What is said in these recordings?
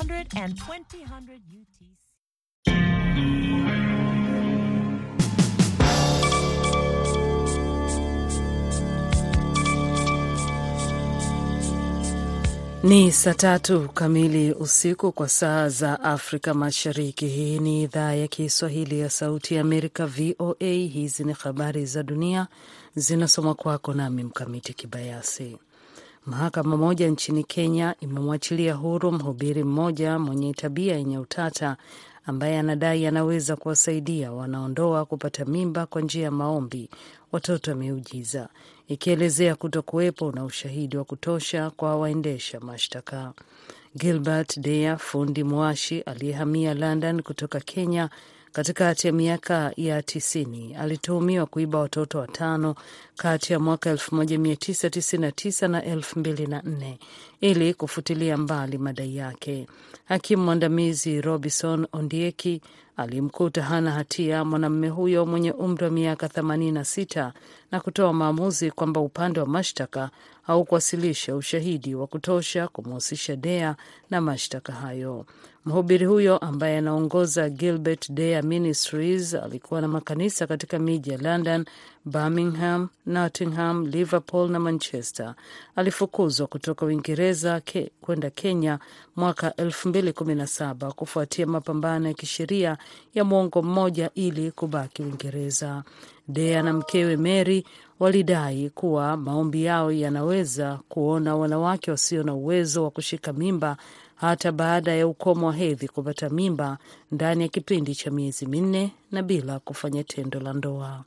800 and 2000 UTC. Ni saa tatu kamili usiku kwa saa za Afrika Mashariki. Hii ni idhaa ya Kiswahili ya Sauti ya Amerika, VOA. Hizi ni habari za dunia zinasomwa kwako nami Mkamiti Kibayasi. Mahakama moja nchini Kenya imemwachilia huru mhubiri mmoja mwenye tabia yenye utata ambaye anadai anaweza kuwasaidia wanaondoa kupata mimba kwa njia ya maombi watoto wameujiza, ikielezea kuto kuwepo na ushahidi wa kutosha kwa waendesha mashtaka. Gilbert Deya, fundi mwashi aliyehamia London kutoka Kenya katikati ya miaka ya tisini, alituhumiwa kuiba watoto watano kati ya mwaka 1999 na 2004 ili kufutilia mbali madai yake. Hakimu mwandamizi Robinson Ondieki alimkuta hana hatia mwanamume huyo mwenye umri wa miaka 86 na kutoa maamuzi kwamba upande wa mashtaka haukuwasilisha ushahidi wa kutosha kumhusisha Dea na mashtaka hayo. Mhubiri huyo ambaye anaongoza Gilbert Dea Ministries alikuwa na makanisa katika miji ya London, Birmingham, Nottingham, Liverpool na Manchester. Alifukuzwa kutoka Uingereza ke, kwenda Kenya mwaka 2017 kufuatia mapambano ya kisheria ya mwongo mmoja ili kubaki Uingereza. Dea na mkewe Mary walidai kuwa maombi yao yanaweza kuona wanawake wasio na uwezo wa kushika mimba hata baada ya ukomo wa hedhi kupata mimba ndani ya kipindi cha miezi minne na bila kufanya tendo la ndoa.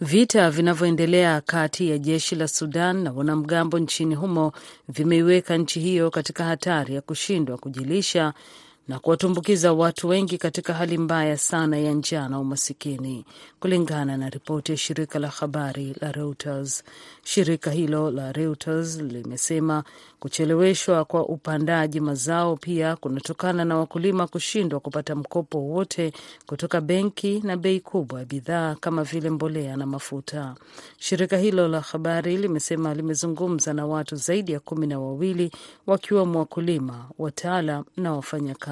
Vita vinavyoendelea kati ya jeshi la Sudan na wanamgambo nchini humo vimeiweka nchi hiyo katika hatari ya kushindwa kujilisha na kuwatumbukiza watu wengi katika hali mbaya sana ya njaa na umasikini, kulingana na ripoti ya shirika la habari la Reuters. Shirika hilo la Reuters limesema kucheleweshwa kwa upandaji mazao pia kunatokana na wakulima kushindwa kupata mkopo wowote kutoka benki na bei kubwa ya bidhaa kama vile mbolea na mafuta. Shirika hilo la habari limesema limezungumza na watu zaidi ya kumi na wawili wakiwemo wakulima, wataalam na wafanyakazi.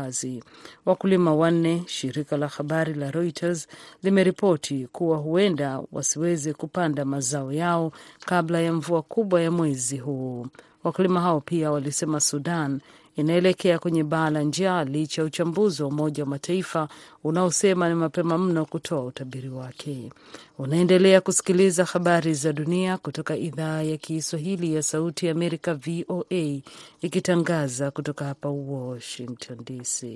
Wakulima wanne, shirika la habari la Reuters limeripoti kuwa huenda wasiweze kupanda mazao yao kabla ya mvua kubwa ya mwezi huu. Wakulima hao pia walisema Sudan inaelekea kwenye baa la njaa licha ya uchambuzi wa Umoja wa Mataifa unaosema ni mapema mno kutoa utabiri wake. Unaendelea kusikiliza habari za dunia kutoka idhaa ya Kiswahili ya Sauti ya Amerika, VOA, ikitangaza kutoka hapa Washington DC.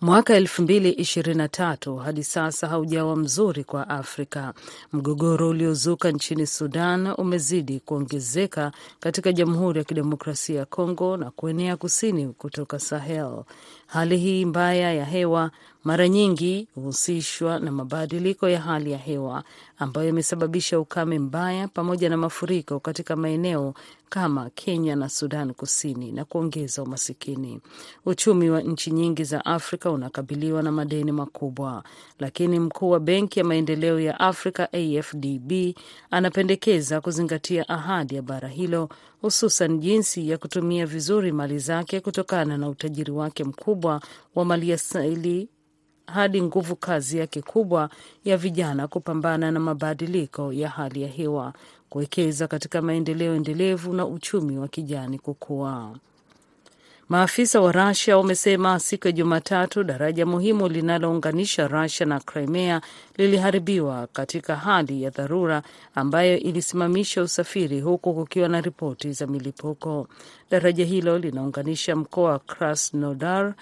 Mwaka elfu mbili ishirini na tatu hadi sasa haujawa mzuri kwa Afrika. Mgogoro uliozuka nchini Sudan umezidi kuongezeka katika Jamhuri ya Kidemokrasia ya Kongo na kuenea kusini kutoka Sahel. Hali hii mbaya ya hewa mara nyingi huhusishwa na mabadiliko ya hali ya hewa ambayo yamesababisha ukame mbaya pamoja na mafuriko katika maeneo kama Kenya na Sudan Kusini na kuongeza umasikini. Uchumi wa nchi nyingi za Afrika unakabiliwa na madeni makubwa, lakini mkuu wa Benki ya Maendeleo ya Afrika AfDB anapendekeza kuzingatia ahadi ya bara hilo, hususan jinsi ya kutumia vizuri mali zake kutokana na utajiri wake mkubwa wa maliasili hadi nguvu kazi yake kubwa ya vijana kupambana na mabadiliko ya hali ya hewa, kuwekeza katika maendeleo endelevu na uchumi wa kijani kukua. Maafisa wa Russia wamesema siku ya Jumatatu daraja muhimu linalounganisha Russia na Crimea liliharibiwa katika hali ya dharura ambayo ilisimamisha usafiri huku kukiwa na ripoti za milipuko. Daraja hilo linaunganisha mkoa wa Krasnodar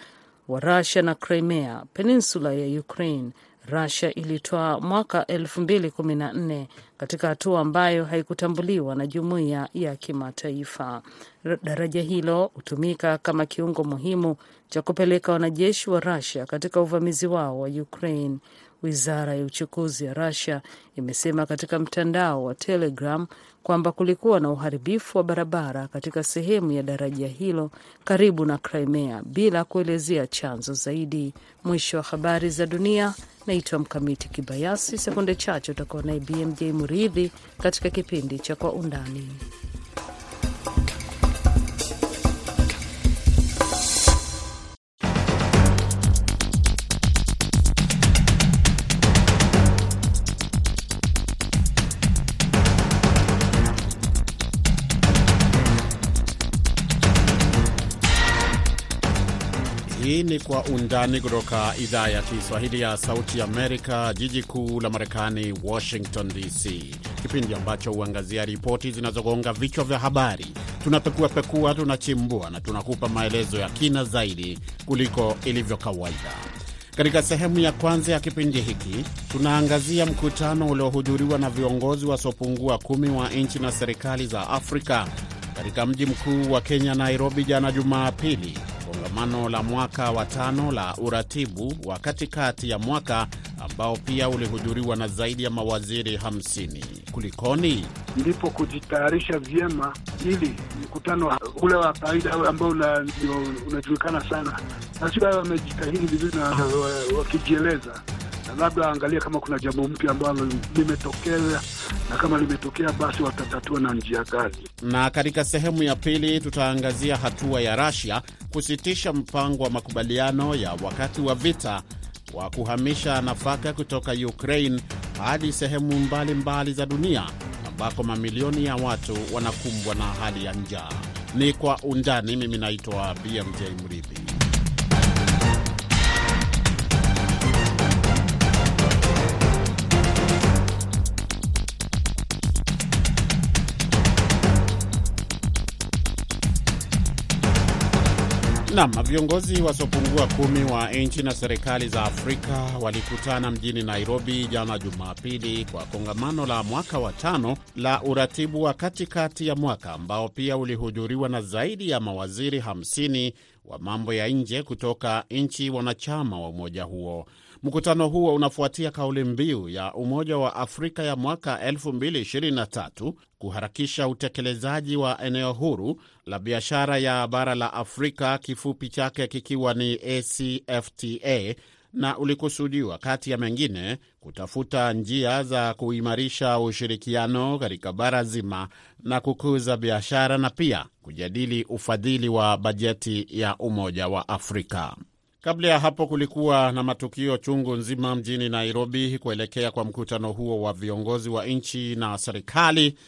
wa Russia na Crimea, peninsula ya Ukraine. Russia ilitoa mwaka 2014 katika hatua ambayo haikutambuliwa na jumuiya ya kimataifa. Daraja hilo hutumika kama kiungo muhimu cha kupeleka wanajeshi wa Russia katika uvamizi wao wa Ukraine. Wizara ya uchukuzi ya Russia imesema katika mtandao wa Telegram kwamba kulikuwa na uharibifu wa barabara katika sehemu ya daraja hilo karibu na Crimea bila kuelezea chanzo zaidi. Mwisho wa habari za dunia. Naitwa Mkamiti Kibayasi. Sekunde chache utakuwa naye BMJ Muridhi katika kipindi cha Kwa Undani. Hii ni Kwa Undani kutoka idhaa ya Kiswahili ya Sauti Amerika, jiji kuu la Marekani, Washington DC, kipindi ambacho huangazia ripoti zinazogonga vichwa vya habari. Tunapekuapekua, tunachimbua na tunakupa maelezo ya kina zaidi kuliko ilivyo kawaida. Katika sehemu ya kwanza ya kipindi hiki tunaangazia mkutano uliohudhuriwa na viongozi wasiopungua kumi wa nchi na serikali za Afrika katika mji mkuu wa Kenya, Nairobi, jana Jumapili, kongamano la mwaka wa tano la uratibu wa katikati ya mwaka ambao pia ulihudhuriwa na zaidi ya mawaziri 50. Kulikoni? Ndipo kujitayarisha vyema ili mkutano ule wa kawaida ambao unajulikana una sana, nasiba wamejitahidi vizuri na wakijieleza na labda angalia kama kuna jambo mpya ambalo limetokea, na kama limetokea basi watatatua na njia gani. Na katika sehemu ya pili tutaangazia hatua ya Russia kusitisha mpango wa makubaliano ya wakati wa vita wa kuhamisha nafaka kutoka Ukraine hadi sehemu mbalimbali mbali za dunia ambako mamilioni ya watu wanakumbwa na hali ya njaa. Ni kwa undani. Mimi naitwa BMJ Mridhi. Nam, viongozi wasiopungua kumi wa nchi na serikali za Afrika walikutana mjini Nairobi jana Jumapili kwa kongamano la mwaka wa tano la uratibu wa katikati ya mwaka ambao pia ulihudhuriwa na zaidi ya mawaziri 50 wa mambo ya nje kutoka nchi wanachama wa umoja huo. Mkutano huo unafuatia kauli mbiu ya Umoja wa Afrika ya mwaka 2023 kuharakisha utekelezaji wa eneo huru la biashara ya bara la Afrika, kifupi chake kikiwa ni ACFTA, na ulikusudiwa kati ya mengine kutafuta njia za kuimarisha ushirikiano katika bara zima na kukuza biashara na pia kujadili ufadhili wa bajeti ya Umoja wa Afrika. Kabla ya hapo kulikuwa na matukio chungu nzima mjini Nairobi kuelekea kwa mkutano huo wa viongozi wa nchi na serikali,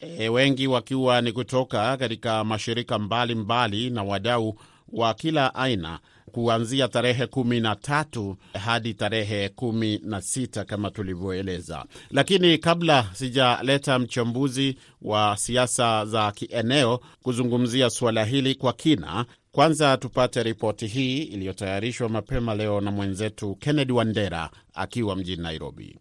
e, wengi wakiwa ni kutoka katika mashirika mbalimbali mbali na wadau wa kila aina kuanzia tarehe kumi na tatu hadi tarehe kumi na sita kama tulivyoeleza. Lakini kabla sijaleta mchambuzi wa siasa za kieneo kuzungumzia suala hili kwa kina, kwanza tupate ripoti hii iliyotayarishwa mapema leo na mwenzetu Kennedy Wandera akiwa mjini Nairobi.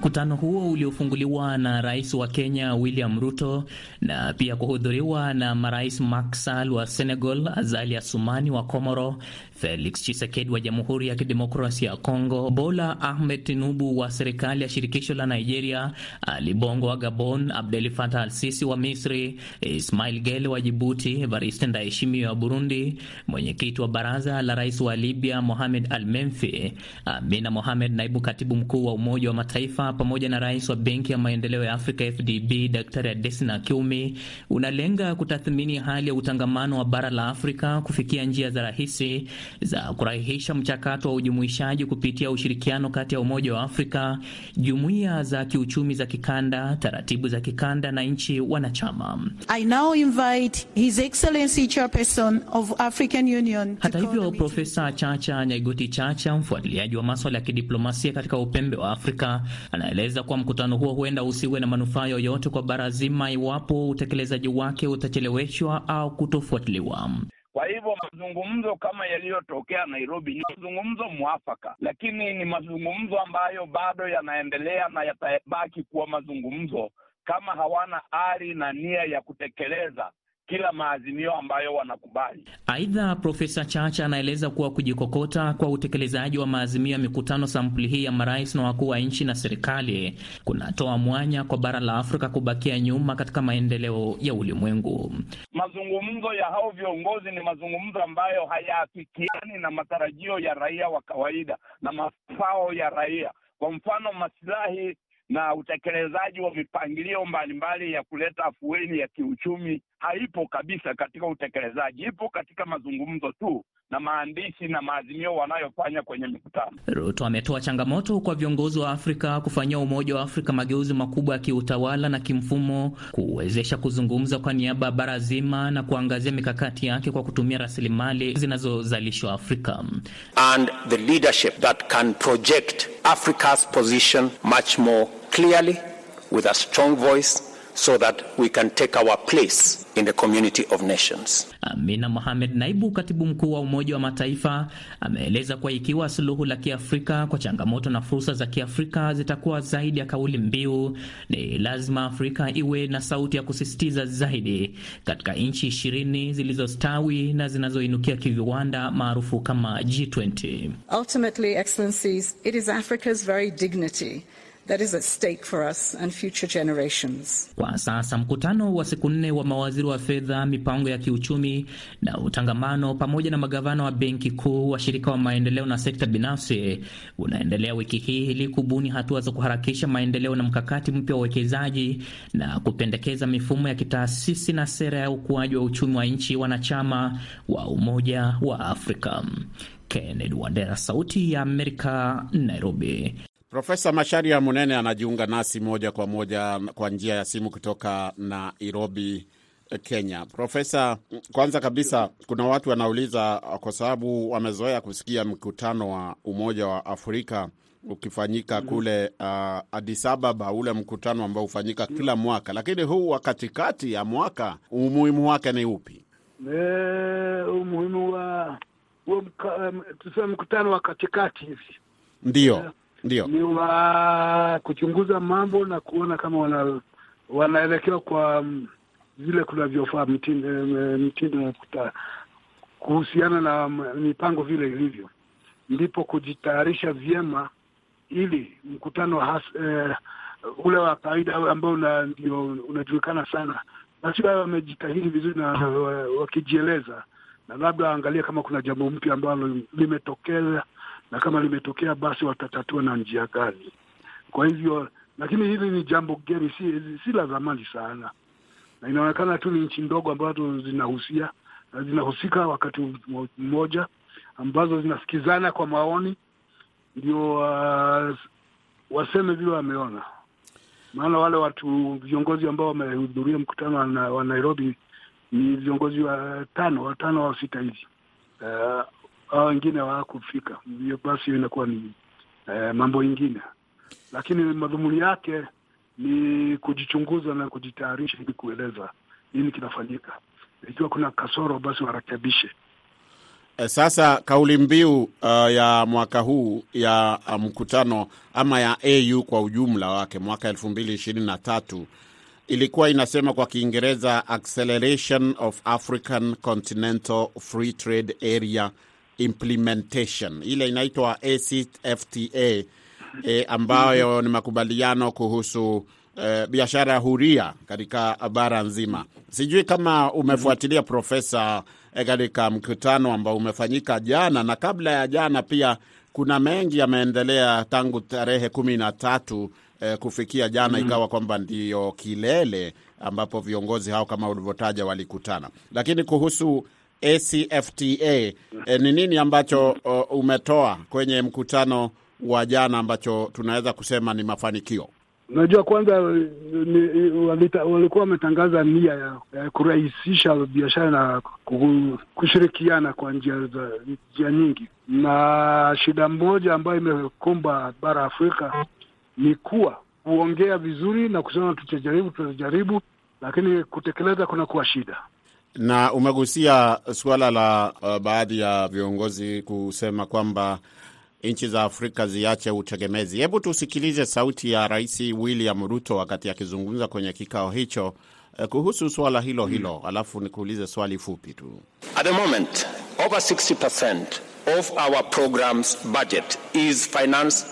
Mkutano huo uliofunguliwa na rais wa Kenya William Ruto na pia kuhudhuriwa na marais Macky Sall wa Senegal, Azali Assoumani wa Komoro, Felix Tshisekedi wa Jamhuri ya Kidemokrasia ya Kongo, Bola Ahmed Tinubu wa serikali ya shirikisho la Nigeria, Ali Bongo wa Gabon, Abdel Fattah al-Sisi wa Misri, Ismail Gele wa Jibuti, Evariste Ndayishimiye wa Burundi, mwenyekiti wa baraza la rais wa Libya Mohamed Al-Menfi, Amina Mohamed, naibu katibu mkuu wa Umoja wa Mataifa, pamoja na rais wa Benki ya Maendeleo ya Afrika FDB Daktari Adesina Akinwumi, unalenga kutathmini hali ya utangamano wa bara la Afrika kufikia njia za rahisi za kurahisisha mchakato wa ujumuishaji kupitia ushirikiano kati ya Umoja wa Afrika, jumuiya za kiuchumi za kikanda, taratibu za kikanda na nchi wanachama. I now invite His Excellency Chairperson of African Union. Hata hivyo, Profesa Chacha Nyaigoti Chacha, mfuatiliaji wa maswala ya kidiplomasia katika upembe wa Afrika, anaeleza kuwa mkutano huo huenda usiwe na manufaa yoyote kwa bara zima iwapo utekelezaji wake utacheleweshwa au kutofuatiliwa. Kwa hivyo mazungumzo kama yaliyotokea Nairobi ni mazungumzo mwafaka, lakini ni mazungumzo ambayo bado yanaendelea na yatabaki kuwa mazungumzo kama hawana ari na nia ya kutekeleza kila maazimio ambayo wanakubali. Aidha, Profesa Chacha anaeleza kuwa kujikokota kwa utekelezaji wa maazimio ya mikutano sampuli hii ya marais na wakuu wa nchi na serikali kunatoa mwanya kwa bara la Afrika kubakia nyuma katika maendeleo ya ulimwengu. Mazungumzo ya hao viongozi ni mazungumzo ambayo hayaafikiani na matarajio ya raia wa kawaida na mafao ya raia. Kwa mfano, masilahi na utekelezaji wa mipangilio mbalimbali ya kuleta afueni ya kiuchumi haipo kabisa katika utekelezaji, ipo katika mazungumzo tu, na maandishi na maazimio wanayofanya kwenye mikutano. Ruto ametoa changamoto kwa viongozi wa Afrika kufanyia Umoja wa Afrika mageuzi makubwa ya kiutawala na kimfumo, kuwezesha kuzungumza kwa niaba ya bara zima na kuangazia mikakati yake kwa kutumia rasilimali zinazozalishwa Afrika. and the leadership that can project Africa's position much more clearly with a strong voice so that we can take our place in the community of nations. Amina Mohamed, naibu katibu mkuu wa Umoja wa Mataifa, ameeleza kuwa ikiwa suluhu la Kiafrika kwa changamoto na fursa za Kiafrika zitakuwa zaidi ya kauli mbiu, ni lazima Afrika iwe na sauti ya kusisitiza zaidi katika nchi ishirini zilizostawi na zinazoinukia kiviwanda maarufu kama G20. Ultimately, Excellencies, it is Africa's very dignity that is at stake for us and future generations. Kwa sasa mkutano wa siku nne wa mawaziri wa fedha, mipango ya kiuchumi na utangamano pamoja na magavana wa benki kuu, washirika wa maendeleo na sekta binafsi unaendelea wiki hii ili kubuni hatua za kuharakisha maendeleo na mkakati mpya wa uwekezaji na kupendekeza mifumo ya kitaasisi na sera ya ukuaji wa uchumi wa nchi wanachama wa Umoja wa Afrika. Kennedy Wandera, Sauti ya Amerika, Nairobi. Profesa Masharia Munene anajiunga nasi moja kwa moja kwa njia ya simu kutoka Nairobi, Kenya. Profesa, kwanza kabisa, kuna watu wanauliza kwa sababu wamezoea kusikia mkutano wa Umoja wa Afrika ukifanyika kule uh, Addis Ababa, ule mkutano ambao hufanyika kila mwaka, lakini huu wa katikati ya mwaka umuhimu wake ni upi? E, umuhimu wa mka- tuseme mkutano wa katikati hivi. Ndio, ndio. ni wa kuchunguza mambo na kuona kama wana wanaelekewa kwa mm, vile kunavyofaa mtindo ya kuta- kuhusiana na mipango vile ilivyo, ndipo kujitayarisha vyema ili mkutano has, eh, ule wa kawaida ambao ndio unajulikana sana, basi wawe wamejitahidi vizuri na wakijieleza, na labda waangalie kama kuna jambo mpya ambalo limetokea, na kama limetokea basi watatatua na njia gani. Kwa hivyo, lakini hili ni jambo geni, si, si la zamani sana, na inaonekana tu ni nchi ndogo ambazo zinahusia zinahusika wakati mmoja, ambazo zinasikizana kwa maoni ndio uh, waseme vile wameona. Maana wale watu viongozi ambao wamehudhuria mkutano wa, Nairobi ni viongozi wa tano watano au sita hivi. Uh, hao wengine hawakufika, hiyo basi inakuwa ni eh, mambo ingine, lakini madhumuni yake ni kujichunguza na kujitayarisha ili kueleza nini kinafanyika. Ikiwa kuna kasoro, basi warekebishe. E, Sasa kauli mbiu uh, ya mwaka huu ya uh, mkutano ama ya AU kwa ujumla wake mwaka elfu mbili ishirini na tatu ilikuwa inasema kwa Kiingereza Acceleration of African Continental Free Trade Area Implementation, ile inaitwa ACFTA e, ambayo ni makubaliano kuhusu e, biashara huria katika bara nzima. Sijui kama umefuatilia Profesa, e, katika mkutano ambao umefanyika jana na kabla ya jana pia kuna mengi yameendelea tangu tarehe kumi na tatu eh, kufikia jana ikawa kwamba ndiyo kilele ambapo viongozi hao kama ulivyotaja walikutana. Lakini kuhusu ACFTA eh, ni nini ambacho umetoa kwenye mkutano wa jana ambacho tunaweza kusema ni mafanikio? Unajua, kwanza walikuwa wametangaza nia ya, ya kurahisisha biashara na kushirikiana kwa njia za njia nyingi, na shida moja ambayo imekumba bara Afrika ni kuwa kuongea vizuri na kusema tutajaribu, tutajaribu, lakini kutekeleza kunakuwa shida. Na umegusia suala la uh, baadhi ya viongozi kusema kwamba nchi za Afrika ziache utegemezi. Hebu tusikilize sauti ya Rais William Ruto wakati akizungumza kwenye kikao hicho uh, kuhusu suala hilo hilo, alafu nikuulize swali fupi tu. At the moment, over 60% of our program's budget is financed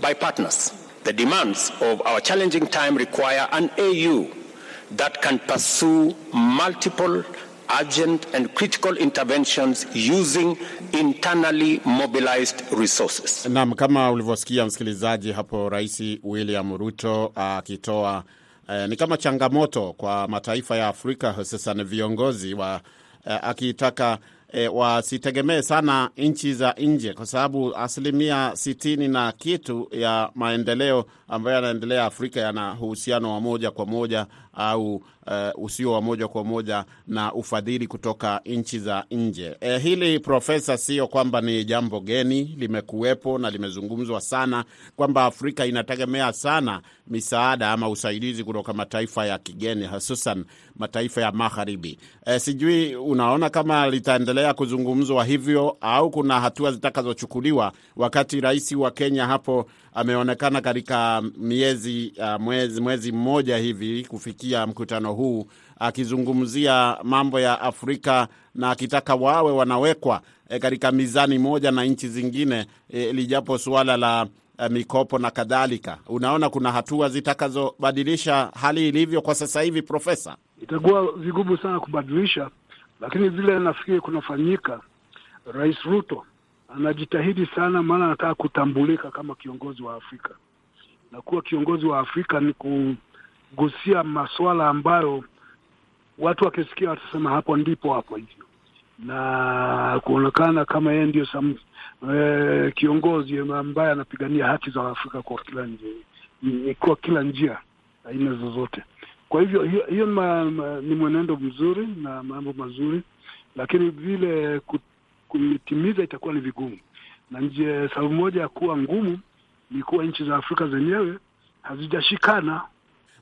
by partners. The demands of our challenging time require an AU that can pursue multiple urgent and critical interventions using internally mobilized resources. Naam, kama ulivyosikia msikilizaji hapo, Rais William Ruto akitoa eh, ni kama changamoto kwa mataifa ya Afrika hususan viongozi wa eh, akitaka e, wasitegemee sana nchi za nje, kwa sababu asilimia sitini na kitu ya maendeleo ambayo yanaendelea Afrika yana uhusiano wa moja kwa moja au uh, usio wa moja kwa moja na ufadhili kutoka nchi za nje. E, hili Profesa, sio kwamba ni jambo geni, limekuwepo na limezungumzwa sana kwamba Afrika inategemea sana misaada ama usaidizi kutoka mataifa ya kigeni, hususan mataifa ya magharibi. E, sijui unaona kama litaendelea kuzungumzwa hivyo au kuna hatua zitakazochukuliwa, wakati rais wa Kenya hapo ameonekana katika miezi uh, mwezi, mwezi mmoja hivi kufikia mkutano huu akizungumzia mambo ya Afrika na akitaka wawe wanawekwa e, katika mizani moja na nchi zingine e, lijapo suala la e, mikopo na kadhalika. Unaona kuna hatua zitakazobadilisha hali ilivyo kwa sasa hivi, Profesa? Itakuwa vigumu sana kubadilisha, lakini vile nafikiri kunafanyika, Rais Ruto anajitahidi sana, maana anataka kutambulika kama kiongozi wa Afrika, na kuwa kiongozi wa Afrika ni kugusia masuala ambayo watu wakisikia watasema hapo ndipo hapo hivyo, na kuonekana kama yeye ndio e, kiongozi ambaye anapigania haki za Afrika kwa kila njia, kwa kila njia aina zozote. Kwa hivyo hiyo, hiyo ma, ma, ni mwenendo mzuri na mambo mazuri, lakini vile kuitimiza itakuwa ni vigumu, na njia sababu moja ya kuwa ngumu ni kuwa nchi za Afrika zenyewe hazijashikana.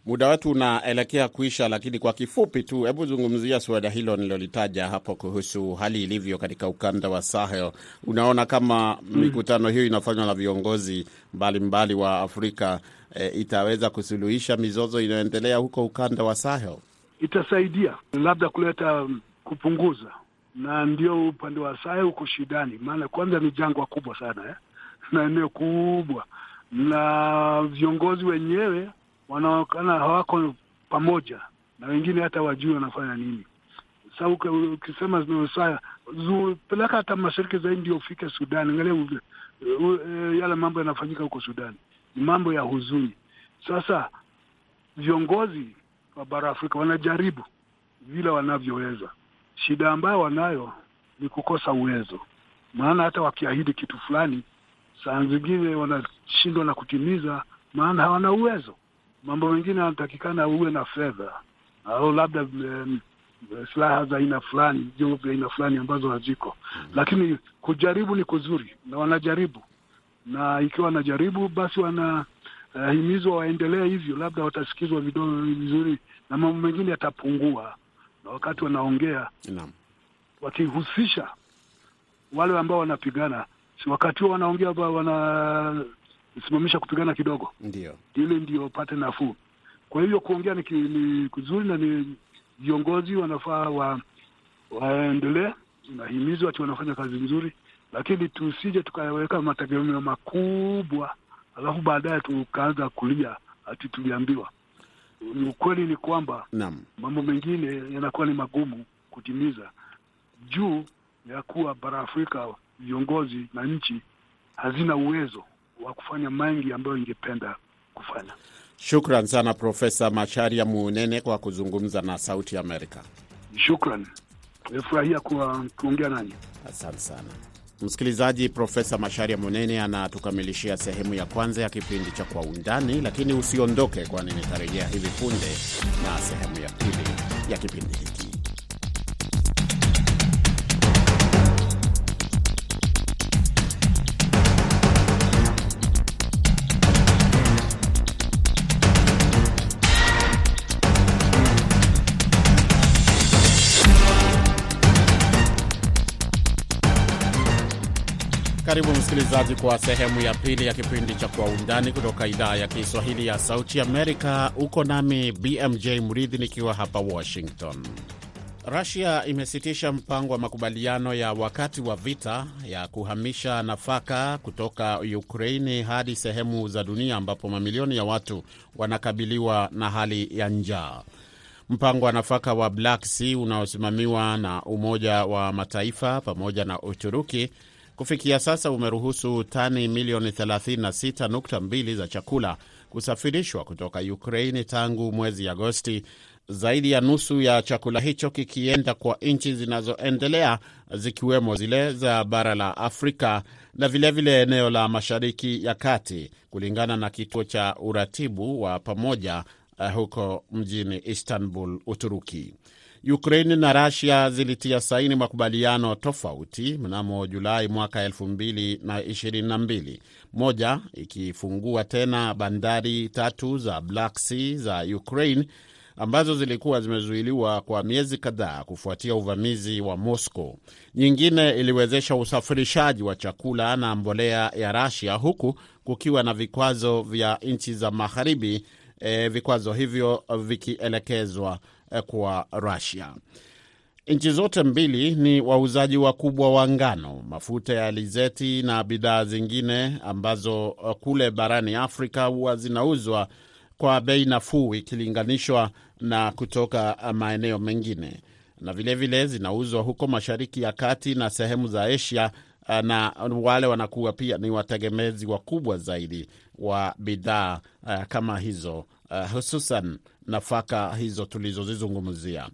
Muda wetu unaelekea kuisha, lakini kwa kifupi tu, hebu zungumzia suala hilo nilolitaja hapo kuhusu hali ilivyo katika ukanda wa Sahel. Unaona kama mm, mikutano hiyo inafanywa na viongozi mbalimbali mbali wa Afrika e, itaweza kusuluhisha mizozo inayoendelea huko ukanda wa Sahel? Itasaidia labda kuleta kupunguza, na ndio upande wa Sahel huko shidani, maana kwanza ni jangwa kubwa sana eh, na eneo kubwa, na viongozi wenyewe wanaonekana hawako pamoja na wengine hata wajui wanafanya nini. Sa ukisema peleka hata mashariki zaidi ndio ufike Sudani, angalia yale mambo yanafanyika huko Sudani, ni mambo ya huzuni. Sasa viongozi wa bara Afrika wanajaribu vile wanavyoweza. Shida ambayo wanayo ni kukosa uwezo, maana hata wakiahidi kitu fulani, saa zingine wanashindwa na kutimiza, maana hawana uwezo. Mambo mengine yanatakikana uwe na fedha au labda um, silaha za aina fulani, vyombo vya aina fulani ambazo haziko. Mm -hmm. Lakini kujaribu ni kuzuri na wanajaribu, na ikiwa wanajaribu basi wanahimizwa uh, waendelee hivyo, labda watasikizwa vidogo vizuri na mambo mengine yatapungua, na wakati wanaongea Naam. wakihusisha wale ambao wanapigana, si wakati huo wanaongea wanasimamisha kupigana kidogo, Ndio. ili ndio pate nafuu. Kwa hivyo kuongea ni, ni kuzuri na ni viongozi wanafaa wa waendelee, nahimizwa ati wanafanya kazi nzuri, lakini tusije tukaweka mategemeo makubwa alafu baadaye tukaanza kulia ati tuliambiwa. Ukweli ni kwamba Naam. mambo mengine yanakuwa ni magumu kutimiza juu ya kuwa bara Afrika viongozi na nchi hazina uwezo wa kufanya mengi ambayo ingependa kufanya. Shukran sana Profesa Macharia Munene kwa kuzungumza na Sauti Amerika. Shukran, nimefurahia kuwa kuongea nanyi. Asante sana msikilizaji. Profesa Masharia Munene anatukamilishia sehemu ya kwanza ya kipindi cha Kwa Undani, lakini usiondoke, kwani nitarejea hivi punde na sehemu ya pili ya kipindi hiki. Karibu msikilizaji kwa sehemu ya pili ya kipindi cha Kwa Undani kutoka idhaa ya Kiswahili ya Sauti Amerika. Uko nami BMJ Mridhi nikiwa hapa Washington. Rusia imesitisha mpango wa makubaliano ya wakati wa vita ya kuhamisha nafaka kutoka Ukraini hadi sehemu za dunia ambapo mamilioni ya watu wanakabiliwa na hali ya njaa. Mpango wa nafaka wa Black Sea unaosimamiwa na Umoja wa Mataifa pamoja na Uturuki kufikia sasa umeruhusu tani milioni 36.2 za chakula kusafirishwa kutoka Ukraini tangu mwezi Agosti, zaidi ya nusu ya chakula hicho kikienda kwa nchi zinazoendelea zikiwemo zile za bara la Afrika na vilevile vile eneo la Mashariki ya Kati, kulingana na kituo cha uratibu wa pamoja uh, huko mjini Istanbul, Uturuki. Ukraini na Rusia zilitia saini makubaliano tofauti mnamo Julai mwaka 2022, moja ikifungua tena bandari tatu za Black Sea za Ukraine ambazo zilikuwa zimezuiliwa kwa miezi kadhaa kufuatia uvamizi wa Moscow. Nyingine iliwezesha usafirishaji wa chakula na mbolea ya Russia huku kukiwa na vikwazo vya nchi za magharibi, e, vikwazo hivyo vikielekezwa kwa Rusia. Nchi zote mbili ni wauzaji wakubwa wa ngano, mafuta ya alizeti na bidhaa zingine ambazo kule barani Afrika huwa zinauzwa kwa bei nafuu ikilinganishwa na kutoka maeneo mengine, na vilevile zinauzwa huko Mashariki ya Kati na sehemu za Asia, na wale wanakuwa pia ni wategemezi wakubwa zaidi wa bidhaa kama hizo hususan nafaka hizo tulizozizungumzia.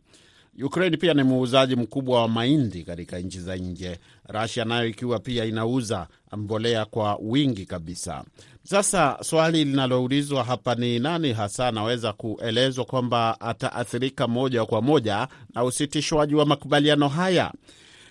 Ukraine pia ni muuzaji mkubwa wa mahindi katika nchi za nje, Russia nayo ikiwa pia inauza mbolea kwa wingi kabisa. Sasa swali linaloulizwa hapa ni nani hasa anaweza kuelezwa kwamba ataathirika moja kwa moja na usitishwaji wa makubaliano haya?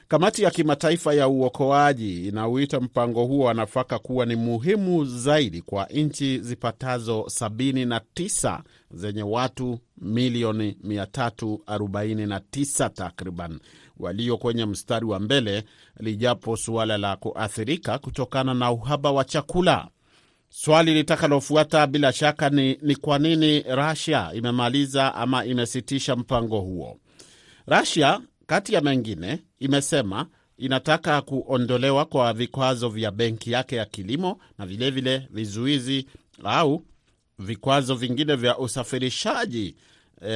Kamati ya kimataifa ya uokoaji inauita mpango huo wa nafaka kuwa ni muhimu zaidi kwa nchi zipatazo 79 zenye watu milioni 349 takriban walio kwenye mstari wa mbele, lijapo suala la kuathirika kutokana na uhaba wa chakula. Swali litakalofuata bila shaka ni, ni kwa nini Russia imemaliza ama imesitisha mpango huo. Russia kati ya mengine imesema inataka kuondolewa kwa vikwazo vya benki yake ya kilimo na vilevile vile vizuizi au vikwazo vingine vya usafirishaji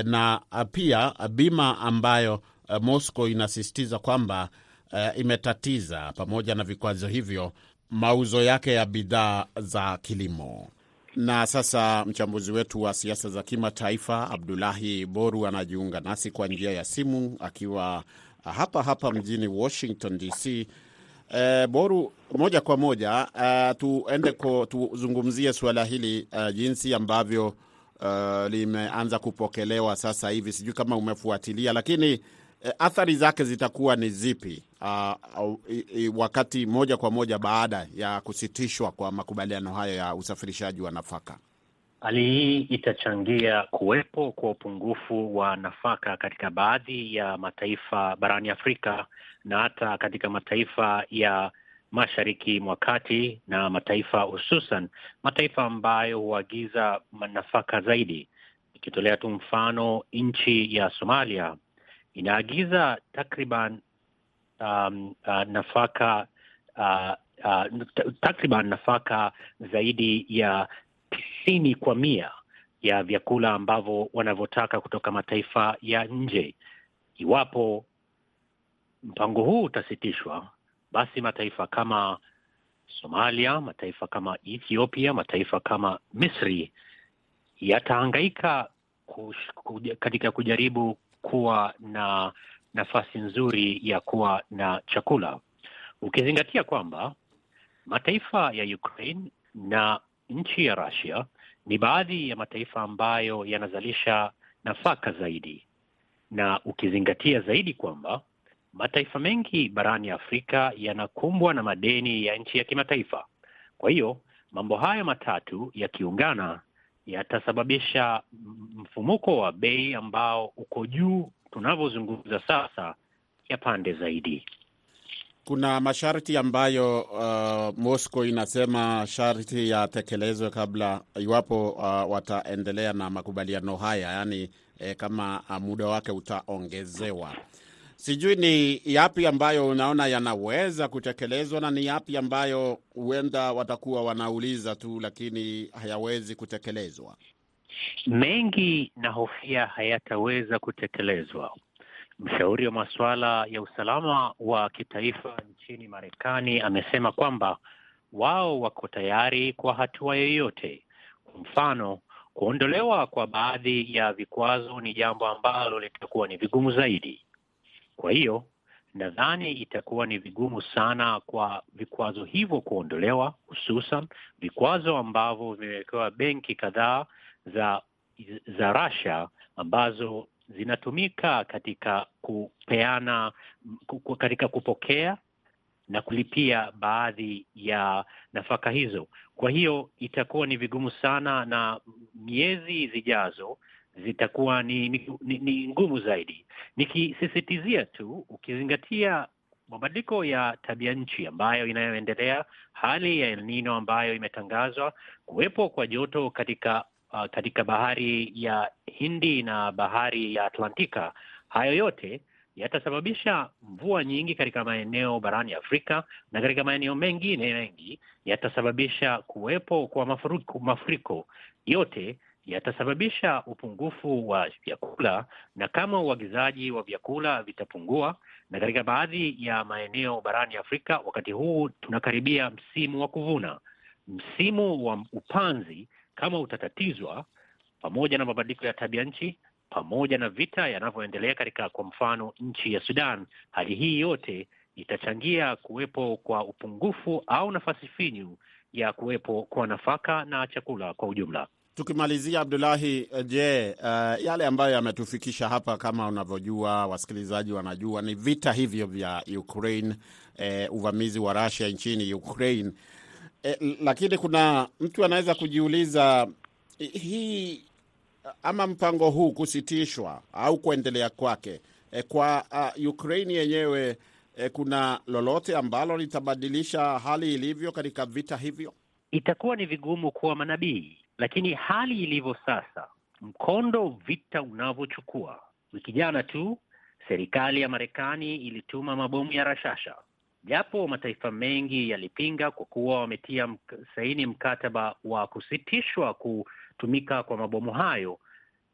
na pia bima ambayo Moscow inasisitiza kwamba uh, imetatiza pamoja na vikwazo hivyo mauzo yake ya bidhaa za kilimo. Na sasa mchambuzi wetu wa siasa za kimataifa Abdulahi Boru anajiunga nasi kwa njia ya simu akiwa hapa hapa mjini Washington DC. E, Boru, moja kwa moja uh, tuende ko, tuzungumzie suala hili uh, jinsi ambavyo uh, limeanza kupokelewa sasa hivi. Sijui kama umefuatilia, lakini athari zake zitakuwa ni zipi uh, uh, wakati moja kwa moja baada ya kusitishwa kwa makubaliano hayo ya usafirishaji wa nafaka? Hali hii itachangia kuwepo kwa upungufu wa nafaka katika baadhi ya mataifa barani Afrika na hata katika mataifa ya mashariki mwa kati na mataifa hususan mataifa ambayo huagiza nafaka zaidi. Ikitolea tu mfano, nchi ya Somalia inaagiza takriban um, uh, nafaka uh, uh, takriban nafaka zaidi ya tisini kwa mia ya vyakula ambavyo wanavyotaka kutoka mataifa ya nje. Iwapo mpango huu utasitishwa, basi mataifa kama Somalia, mataifa kama Ethiopia, mataifa kama Misri yatahangaika katika kujaribu kuwa na nafasi nzuri ya kuwa na chakula, ukizingatia kwamba mataifa ya Ukraine na nchi ya Russia ni baadhi ya mataifa ambayo yanazalisha nafaka zaidi, na ukizingatia zaidi kwamba mataifa mengi barani Afrika yanakumbwa na madeni ya nchi ya kimataifa. Kwa hiyo mambo haya matatu yakiungana yatasababisha mfumuko wa bei ambao uko juu tunavyozungumza sasa, ya pande zaidi. Kuna masharti ambayo uh, Moscow inasema sharti yatekelezwe kabla, iwapo uh, wataendelea na makubaliano haya, yaani eh, kama uh, muda wake utaongezewa. Sijui ni yapi ambayo unaona yanaweza kutekelezwa na ni yapi ambayo huenda watakuwa wanauliza tu, lakini hayawezi kutekelezwa. Mengi na hofia hayataweza kutekelezwa. Mshauri wa masuala ya usalama wa kitaifa nchini Marekani amesema kwamba wao wako tayari kwa hatua yoyote. Kwa mfano, Kuondolewa kwa baadhi ya vikwazo ni jambo ambalo litakuwa ni vigumu zaidi. Kwa hiyo nadhani itakuwa ni vigumu sana kwa vikwazo hivyo kuondolewa, hususan vikwazo ambavyo vimewekewa benki kadhaa za za Russia ambazo zinatumika katika kupeana katika kupokea na kulipia baadhi ya nafaka hizo. Kwa hiyo itakuwa ni vigumu sana, na miezi zijazo zitakuwa ni, ni, ni, ni ngumu zaidi, nikisisitizia tu, ukizingatia mabadiliko ya tabia nchi ambayo inayoendelea, hali ya El Nino ambayo imetangazwa, kuwepo kwa joto katika uh, katika bahari ya Hindi na bahari ya Atlantika, hayo yote yatasababisha mvua nyingi katika maeneo barani Afrika na katika maeneo mengine mengi yatasababisha kuwepo kwa mafuriko, mafuriko yote yatasababisha upungufu wa vyakula, na kama uagizaji wa vyakula vitapungua, na katika baadhi ya maeneo barani Afrika wakati huu tunakaribia msimu wa kuvuna, msimu wa upanzi kama utatatizwa, pamoja na mabadiliko ya tabia nchi pamoja na vita yanavyoendelea katika kwa mfano nchi ya Sudan, hali hii yote itachangia kuwepo kwa upungufu au nafasi finyu ya kuwepo kwa nafaka na chakula kwa ujumla. Tukimalizia, Abdulahi, je, uh, yale ambayo yametufikisha hapa, kama unavyojua, wasikilizaji wanajua, ni vita hivyo vya Ukraine, eh, uvamizi wa Russia nchini Ukraine. Eh, lakini kuna mtu anaweza kujiuliza hii ama mpango huu kusitishwa au kuendelea kwake eh, kwa uh, Ukraine yenyewe eh, kuna lolote ambalo litabadilisha hali ilivyo katika vita hivyo? Itakuwa ni vigumu kuwa manabii, lakini hali ilivyo sasa, mkondo vita unavyochukua, wiki jana tu serikali ya Marekani ilituma mabomu ya rashasha, japo mataifa mengi yalipinga kwa kuwa wametia saini mkataba wa kusitishwa kutumika kwa mabomu hayo.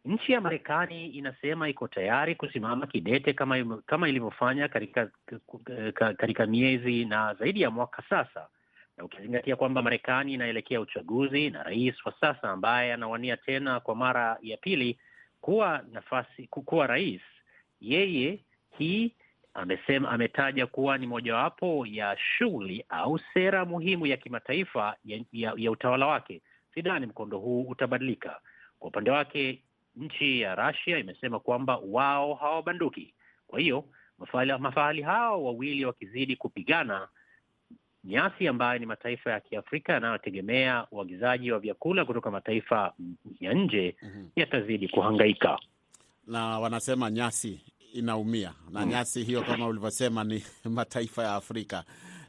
Nchi ya Marekani inasema iko tayari kusimama kidete kama kama ilivyofanya katika katika miezi na zaidi ya mwaka sasa, na ukizingatia kwamba Marekani inaelekea uchaguzi na rais wa sasa ambaye anawania tena kwa mara ya pili kuwa nafasi kuwa rais, yeye hii amesema ametaja kuwa ni mojawapo ya shughuli au sera muhimu ya kimataifa ya, ya, ya utawala wake. Sidhani mkondo huu utabadilika. Kwa upande wake, nchi ya Russia imesema kwamba wao hawabanduki. Kwa hiyo mafahali hao wawili wakizidi kupigana, nyasi ambayo ni mataifa ya Kiafrika yanayotegemea uagizaji wa vyakula kutoka mataifa ya nje mm -hmm. yatazidi kuhangaika, na wanasema nyasi inaumia na mm. nyasi hiyo kama ulivyosema ni mataifa ya Afrika.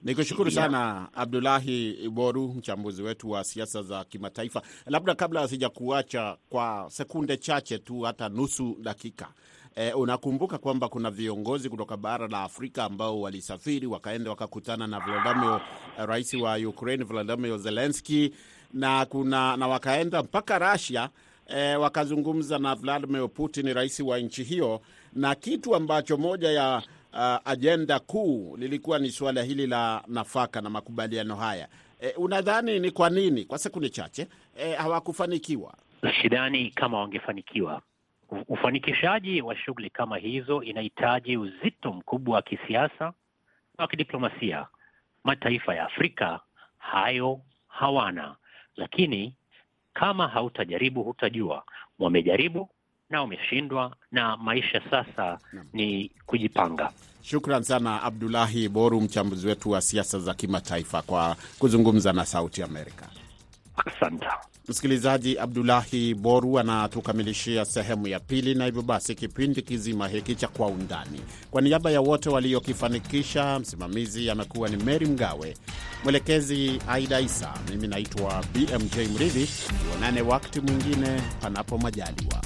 Ni kushukuru sana Abdulahi Boru, mchambuzi wetu wa siasa za kimataifa. Labda kabla sijakuacha kwa sekunde chache tu, hata nusu dakika, e, unakumbuka kwamba kuna viongozi kutoka bara la Afrika ambao walisafiri wakaenda wakakutana na Volodymyr, rais wa Ukraine Volodymyr Zelensky, na kuna na wakaenda mpaka Russia e, wakazungumza na Vladimir Putin, rais wa nchi hiyo, na kitu ambacho moja ya Uh, ajenda kuu lilikuwa ni suala hili la nafaka na makubaliano haya. E, unadhani ni kwa nini kwa sekunde chache e, hawakufanikiwa? Sidhani kama wangefanikiwa. Ufanikishaji wa shughuli kama hizo inahitaji uzito mkubwa wa kisiasa na wa kidiplomasia. Mataifa ya Afrika hayo hawana, lakini kama hautajaribu hutajua. Wamejaribu na wameshindwa, na maisha sasa ni kujipanga. Shukran sana Abdulahi Boru, mchambuzi wetu wa siasa za kimataifa, kwa kuzungumza na Sauti Amerika. Asante msikilizaji. Abdulahi Boru anatukamilishia sehemu ya pili, na hivyo basi kipindi kizima hiki cha Kwa Undani, kwa niaba ya wote waliokifanikisha, msimamizi amekuwa ni Meri Mgawe, mwelekezi Aida Isa, mimi naitwa BMJ Mridhi. Tuonane wakati mwingine, panapo majaliwa.